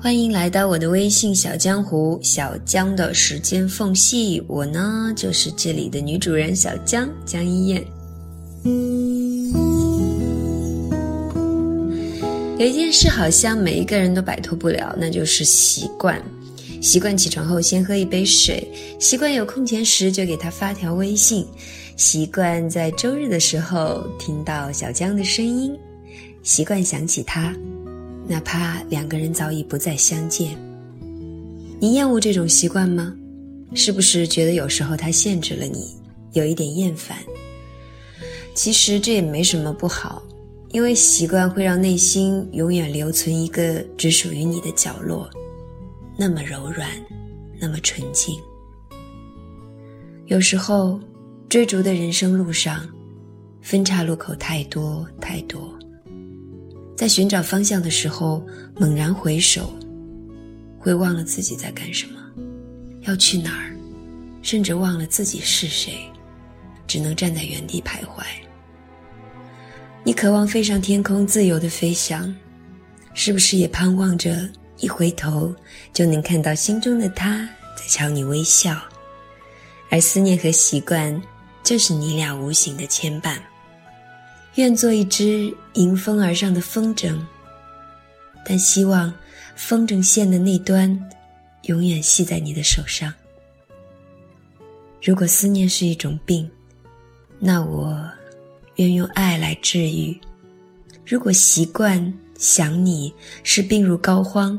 欢迎来到我的微信小江湖，小江的时间缝隙，我呢就是这里的女主人小江江一燕。有一件事好像每一个人都摆脱不了，那就是习惯。习惯起床后先喝一杯水，习惯有空闲时就给他发条微信，习惯在周日的时候听到小江的声音，习惯想起他。哪怕两个人早已不再相见，你厌恶这种习惯吗？是不是觉得有时候它限制了你，有一点厌烦？其实这也没什么不好，因为习惯会让内心永远留存一个只属于你的角落，那么柔软，那么纯净。有时候，追逐的人生路上，分岔路口太多太多。在寻找方向的时候，猛然回首，会忘了自己在干什么，要去哪儿，甚至忘了自己是谁，只能站在原地徘徊。你渴望飞上天空，自由的飞翔，是不是也盼望着一回头就能看到心中的他在朝你微笑？而思念和习惯，就是你俩无形的牵绊。愿做一只迎风而上的风筝，但希望风筝线的那端永远系在你的手上。如果思念是一种病，那我愿用爱来治愈；如果习惯想你是病入膏肓，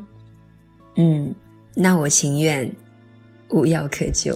嗯，那我情愿无药可救。